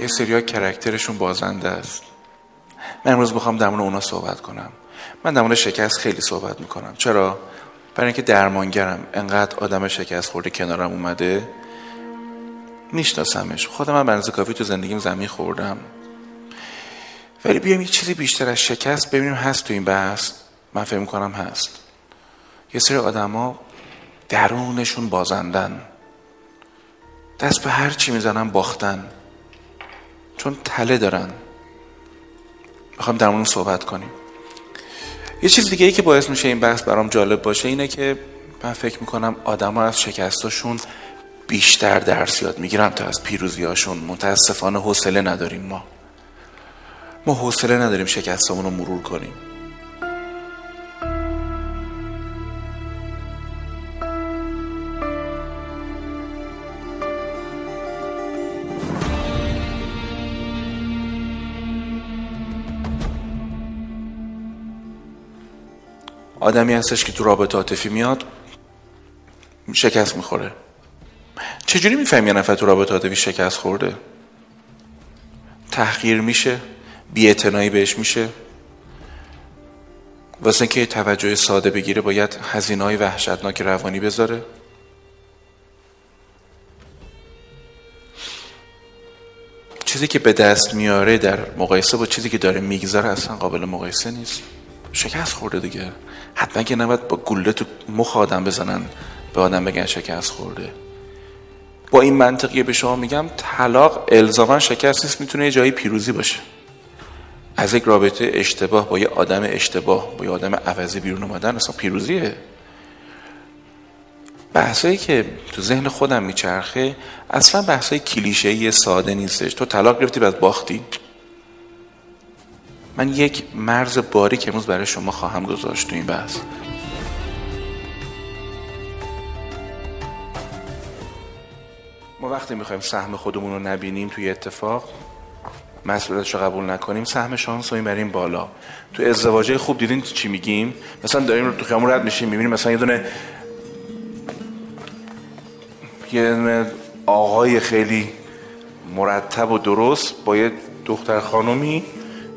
یه سری کرکترشون بازنده است. من امروز می‌خوام در مورد اونا صحبت کنم. من در مورد شکست خیلی صحبت می‌کنم. چرا؟ برای اینکه درمانگرم. انقدر آدم شکست خورده کنارم اومده. میشناسمش. خودم من بنز کافی تو زندگیم زمین خوردم. ولی بیایم یه چیزی بیشتر از شکست ببینیم هست تو این بحث. من فکر کنم هست. یه سری آدما درونشون بازندن. دست به هر چی می‌زنن باختن. چون تله دارن. می‌خوام در مورد صحبت کنیم. یه چیز دیگه ای که باعث میشه این بحث برام جالب باشه اینه که من فکر می‌کنم آدما از شکستاشون بیشتر درس یاد می‌گیرن تا از پیروزیاشون متاسفانه حوصله نداریم ما. ما حوصله نداریم شکستمون رو مرور کنیم. آدمی هستش که تو رابطه عاطفی میاد شکست می‌خوره. چجوری میفهم یه نفر تو رابطه عاطفی شکست خورده؟ تحقیر میشه بیاعتنایی بهش میشه. واسه که توجه ساده بگیره باید هزینه های وحشتناک روانی بذاره. چیزی که به دست میاره در مقایسه با چیزی که داره می‌گذاره اصلا قابل مقایسه نیست. شکست خورده دیگه. حتما که نباید با گله تو مخ آدم بزنن به آدم بگن شکست خورده. با این منطقیه به شما میگم طلاق الزاما شکست نیست می‌تونه یه جایی پیروزی باشه. از یک رابطه اشتباه با یه آدم اشتباه با یه آدم عوضی بیرون اومدن اصلا پیروزیه. بحثایی که تو ذهن خودم میچرخه اصلا بحثای کلیشه ساده نیستش. تو طلاق گرفتی بعد باختی. من یک مرز باریک امروز برای شما خواهم گذاشت تو این بحث. ما وقتی می‌خوایم سهم خودمون رو نبینیم توی اتفاق مسئولیتش رو قبول نکنیم سهم شانس رو بریم بالا. تو ازدواجه خوب دیدین چی میگیم؟ مثلا داریم تو خیامون رد میشیم می‌بینیم مثلا یه دونه یه دونه آقای خیلی مرتب و درست با یه دختر خانمی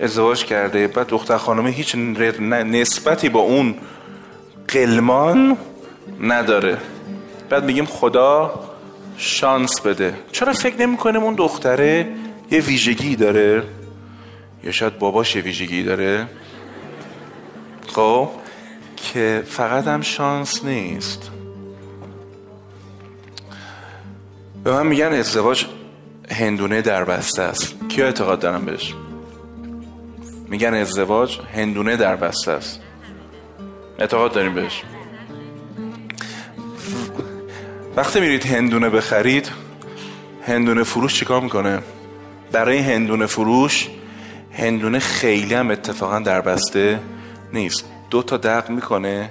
ازدواج کرده. بعد دختر خانمی هیچ نسبتی با اون قلمان نداره. بعد میگیم خدا شانس بده. چرا فکر نمی کنیم اون دختره یه ویژگی داره؟ یا شاید باباش یه ویژگی داره؟ خب که فقط هم شانس نیست. به من میگن ازدواج هندونه در بسته است. کیا اعتقاد دارم بهش؟ میگن ازدواج هندونه در بسته است. اعتقاد داریم بهش. وقتی میرید هندونه بخرید هندونه فروش چیکار می‌کنه؟ برای هندونه فروش هندونه خیلی هم اتفاقا در بسته نیست. دو تا دق می‌کنه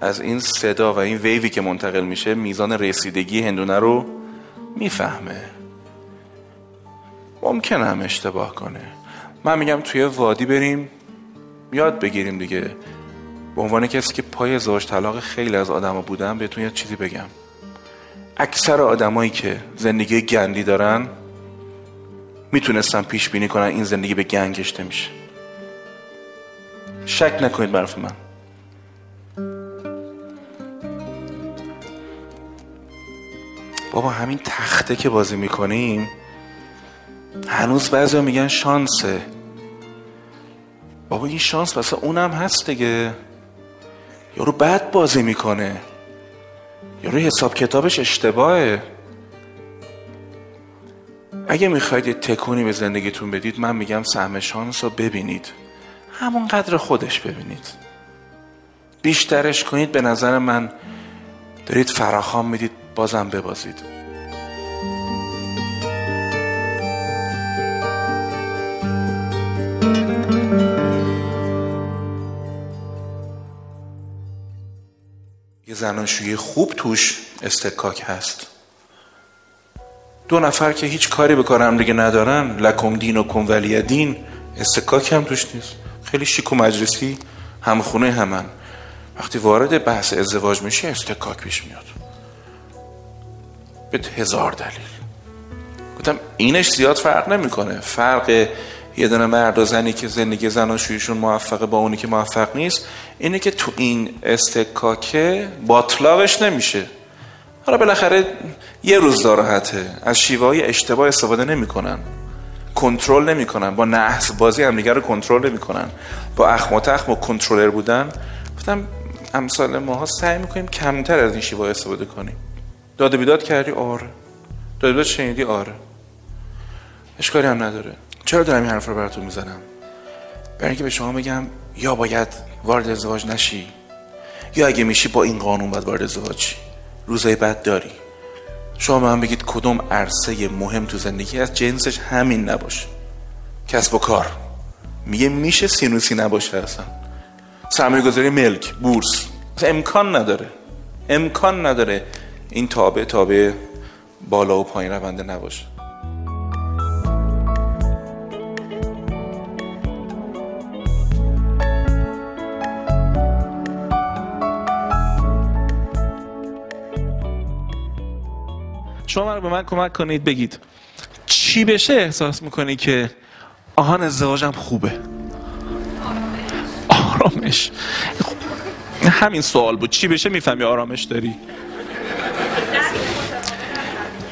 از این صدا و این ویوی که منتقل میشه میزان رسیدگی هندونه رو می‌فهمه. ممکنه هم اشتباه کنه. من میگم توی وادی بریم یاد بگیریم دیگه. به عنوان کسی که پای ازدواج طلاق خیلی از آدما بودم بهتون یه چیزی بگم. اکثر آدمایی که زندگی گندی دارن می‌تونستن پیش بینی کنن این زندگی به گنگ کشته میشه. شک نکنید برف من. بابا همین تخته که بازی می‌کنیم هنوز بعضی میگن شانسه. بابا این شانس واسه اونم هست دیگه. یارو بد بازی می‌کنه. یارو حساب کتابش اشتباهه. اگه می‌خواید یه تکونی به زندگیتون بدید من میگم سهم شانس رو ببینید. همون قدر خودش ببینید. بیشترش کنید به نظر من دارید فراخام می‌دید بازم ببازید. یه خوب توش استکاک هست. دو نفر که هیچ کاری به کار دیگه ندارن لکم دین و کن ولی دین استکاک هم توش نیست. خیلی شیک و مجلسی هم خونه همن وقتی وارد بحث ازدواج میشه استکاک پیش میاد. به هزار دلیل. گفتم اینش زیاد فرق نمی‌کنه. فرق یه دونه مرد و زنی که زندگی زناشویشون موفقه با اونی که موفق نیست اینه که تو این استکاکه باطلاقش نمیشه. حالا بالاخره یه روز داراحته از شیوه های اشتباه استفاده نمی‌کنن. کنترل نمی‌کنن. با نحس بازی هم رو کنترل نمی‌کنن. با اخم و تخم و کنترلر بودن. گفتم امثال ماها سعی می‌کنیم کمتر از این شیوه استفاده کنیم. داده بیداد کردی؟ آره. داده بیداد شنیدی؟ آره. اشکالی هم نداره. چرا دارم این حرف رو براتون می‌زنم؟ برای اینکه به شما بگم یا باید وارد ازدواج نشی یا اگه میشی با این قانون باید وارد ازدواج روزای بد داری. شما من بگید کدوم عرصه مهم تو زندگی از جنسش همین نباشه. کسب و کار. میگه میشه سینوسی نباشه اصلا. سرمایه گذاری ملک بورس. امکان نداره. امکان نداره این تابع تابع بالا و پایین رونده نباشه. شما به من کمک کنید بگید. چی بشه احساس می‌کنی که آهان ازدواجم خوبه؟ آرامش. همین سوال بود. چی بشه می‌فهمی آرامش داری؟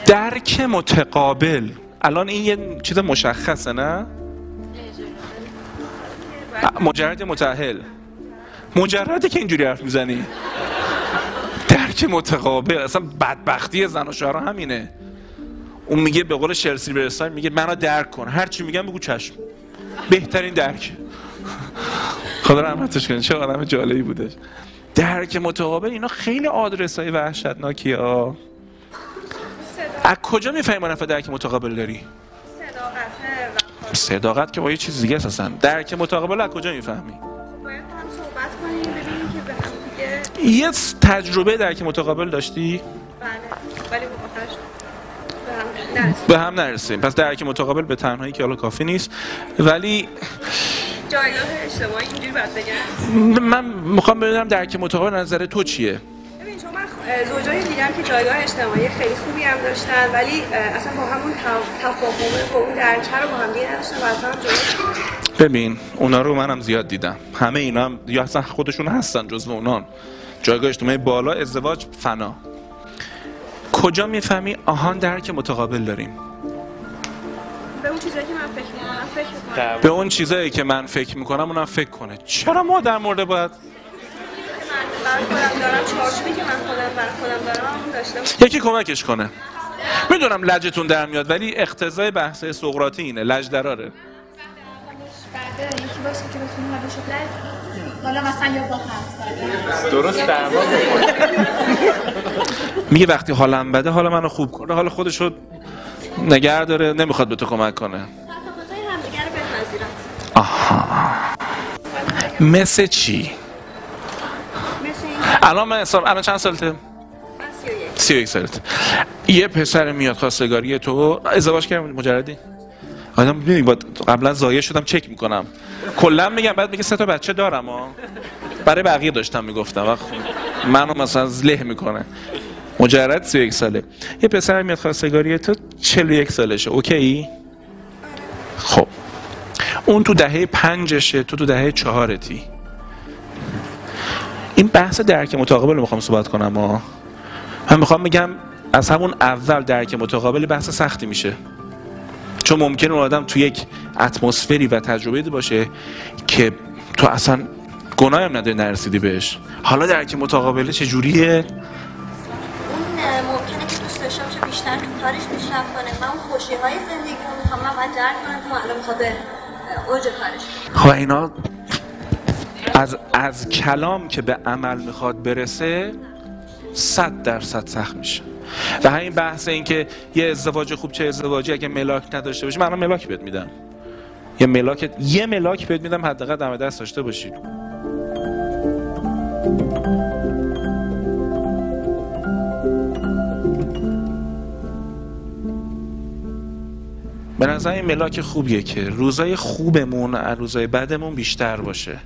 درک متقابل. الان این یه چیز مشخصه نه؟ مجرد متحل مجرده که اینجوری حرف می‌زنی. درک متقابل اصلا بدبختی زن و شوهر همینه. اون میگه به قول شرسی برسان میگه منو درک کن. هر چی میگم بگو چشم. بهترین درک. خدا رحمتش کنه چه آدم جالبی بودش. درک متقابل اینا خیلی آدرس های وحشتناکی ها. از کجا می‌فهمی نفع درک متقابل داری؟ صداقت که با یه چیز دیگه اساسا. درک متقابل از کجا می‌فهمی؟ یه تجربه درک متقابل داشتی؟ بله ولی به هم نرسیم. پس درک متقابل به تنهایی که حالا کافی نیست. ولی جایگاه اجتماعی اینجوری باید بگم. من می‌خوام ببینم درک متقابل نظر تو چیه؟ ببین چون من زوجایی دیدم که جایگاه اجتماعی خیلی خوبی هم داشتن ولی اصلا با همون تفاهم با اون درک رو با هم دیگه نداشتن و اصلا ببین اونا رو منم زیاد دیدم. همه اینا هم یا اصلا خودشون هستن جزو اونان جایگاه اجتماعی بالا ازدواج فنا. کجا می‌فهمی آهان درک متقابل داریم؟ به اون چیزایی که من فکر می‌کنم. فکر می‌کنم. به اون چیزایی که من فکر می‌کنم اونم فکر کنه. چرا ما در مورد باید؟ یکی کمکش کنه. می‌دونم لجتون در میاد ولی اقتضای بحث سقراطی اینه لج دراره حالا مثلا یا با درست درمان میگه وقتی حالم بده حالا منو خوب کنه. حالا خودشو نگر داره نمی‌خواد به تو کمک کنه. آها. مثل چی؟ الان من الان چند سالته؟ سی و یک. سالت یه پسر میاد خواستگاری تو. ازدواج کردم مجردی؟ آدم می‌دونی قبلا زایه شدم چک می‌کنم. کلا میگم بعد میگه سه تا بچه دارم ها. برای بقیه داشتم می‌گفتم. وقت منو مثلا له می‌کنه. مجرد 31 ساله. یه پسر میاد خواستگاری تو 41 سالشه. اوکی؟ خب. اون تو دهه پنجشه تو تو دهه چهارتی. این بحث درک متقابل رو می‌خوام صحبت کنم ها. من می‌خوام بگم از همون اول درک متقابل بحث سختی میشه. چون ممکنه اون آدم تو یک اتمسفری و تجربه باشه که تو اصلا گناه هم نداری نرسیدی بهش. حالا درک متقابله چجوریه؟ اون ممکنه که دوست داشته باشه بیشتر تو کارش پیشرفت کنه. من اون خوشی های زندگی رو می‌خوام من باید درک کنم که می‌خواد به اوج کارش خب اینا از, از کلام که به عمل می‌خواد برسه صد درصد سخت میشه. و همین بحث این که یه ازدواج خوب چه ازدواجی اگه ملاک نداشته باشی من ملاک بهت میدم. یه ملاک یه ملاک بهت میدم حداقل دم دست داشته باشی. به نظر این ملاک خوبیه که روزای خوبمون از روزای بدمون بیشتر باشه.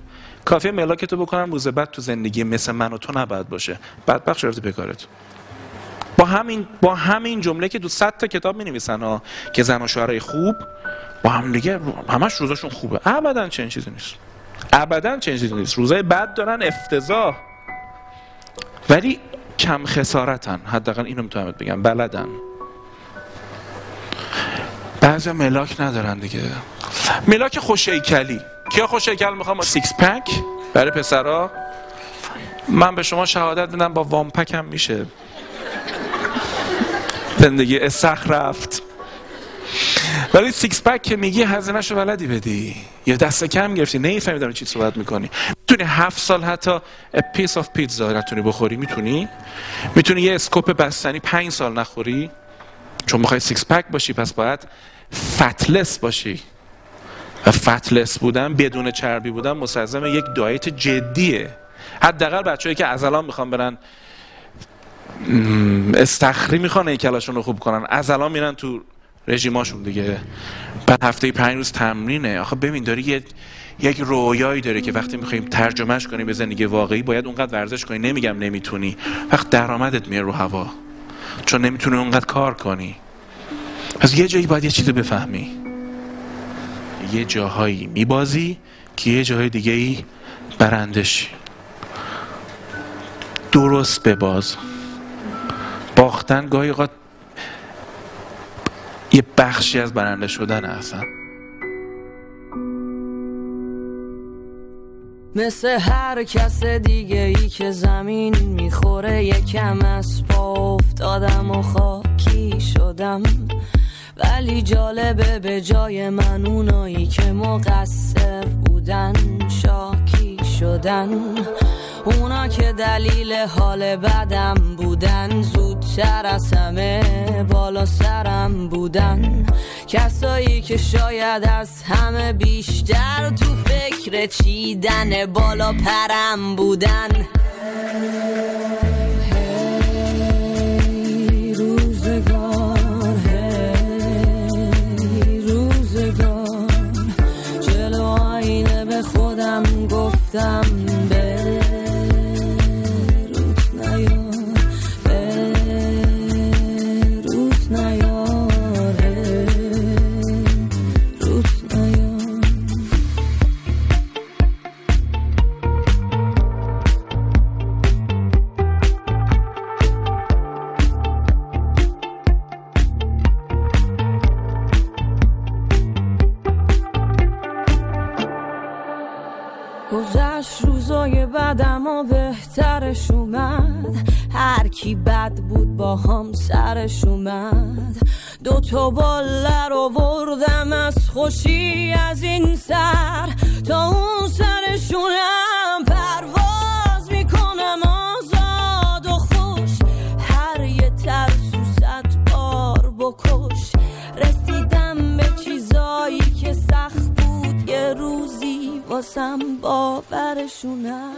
کافی ملاک تو بکنم روز بعد تو زندگی مثل من و تو نباید باشه. بدبخت شرط بکارت با همین با همین جمله که دو صد تا کتاب می نویسن ها که زن و شوهرای خوب با هم دیگه همش روزاشون خوبه. ابدا چنین چیزی نیست. ابدا چنین چیزی نیست. روزای بد دارن افتضاح. ولی کم خسارتن. حداقل اینو می‌تونم بگم. بلدن. بعضی ملاک ندارن دیگه. ملاک خوشیکلی کیا خوشیکل می‌خوام؟ سیکس پک برای پسرا. من به شما شهادت میدم با وامپک هم میشه. زندگی اسخ رفت. ولی سیکس پک که میگی هزینهش رو بلدی بدی. یا دست کم گرفتی. نمی‌فهمی دارم چی صحبت می‌کنی. می‌تونی هفت سال حتی پیس آف پیتزا نتونی بخوری. می‌تونی؟ می‌تونی یه اسکوپ بستنی پنج سال نخوری. چون می‌خوای six pack باشی پس باید fatless باشی. و fatless بودن بدون چربی بودن مستلزم یک diet جدیه. حداقل بچه‌ای که از الان می‌خوان برن استخری می‌خوان هیکلاشون رو خوب کنن. از الان میرن تو رژیماشون دیگه. بعد هفته پنج روز تمرینه. آخه ببین داری یه یک رویایی داره که وقتی می‌خوایم ترجمهش کنیم به زندگی واقعی باید اونقدر ورزش کنی. نمیگم نمی‌تونی. وقت درآمدت میره رو هوا. چون نمی‌تونی اونقدر کار کنی. پس یه جایی باید یه چیزی بفهمی. یه جاهایی میبازی که یه جاهای دیگه ای برندشی درست بباز. باختن گاهی اوقات یه بخشی از برنده شدن اصلا مثل هر کس دیگه ای که زمین می‌خوره یکم از پا افتادم و خاکی شدم. ولی جالبه به جای من اونایی که مقصر بودن شاکی شدن. اونا که دلیل حال بدم بودن. زودتر از همه بالا سرم بودن. کسایی که شاید از همه بیشتر تو فکر چیدن بالا پرم بودن. گفتم هر کی بد بود با هم سرش اومد. دو تا باله رو از خوشی از این سر. تا اون سرشونم پرواز می‌کنم آزاد و خوش. هر یه ترسو ست بار بکش. رسیدم به چیزایی که سخت بود یه روزی واسم باورشونم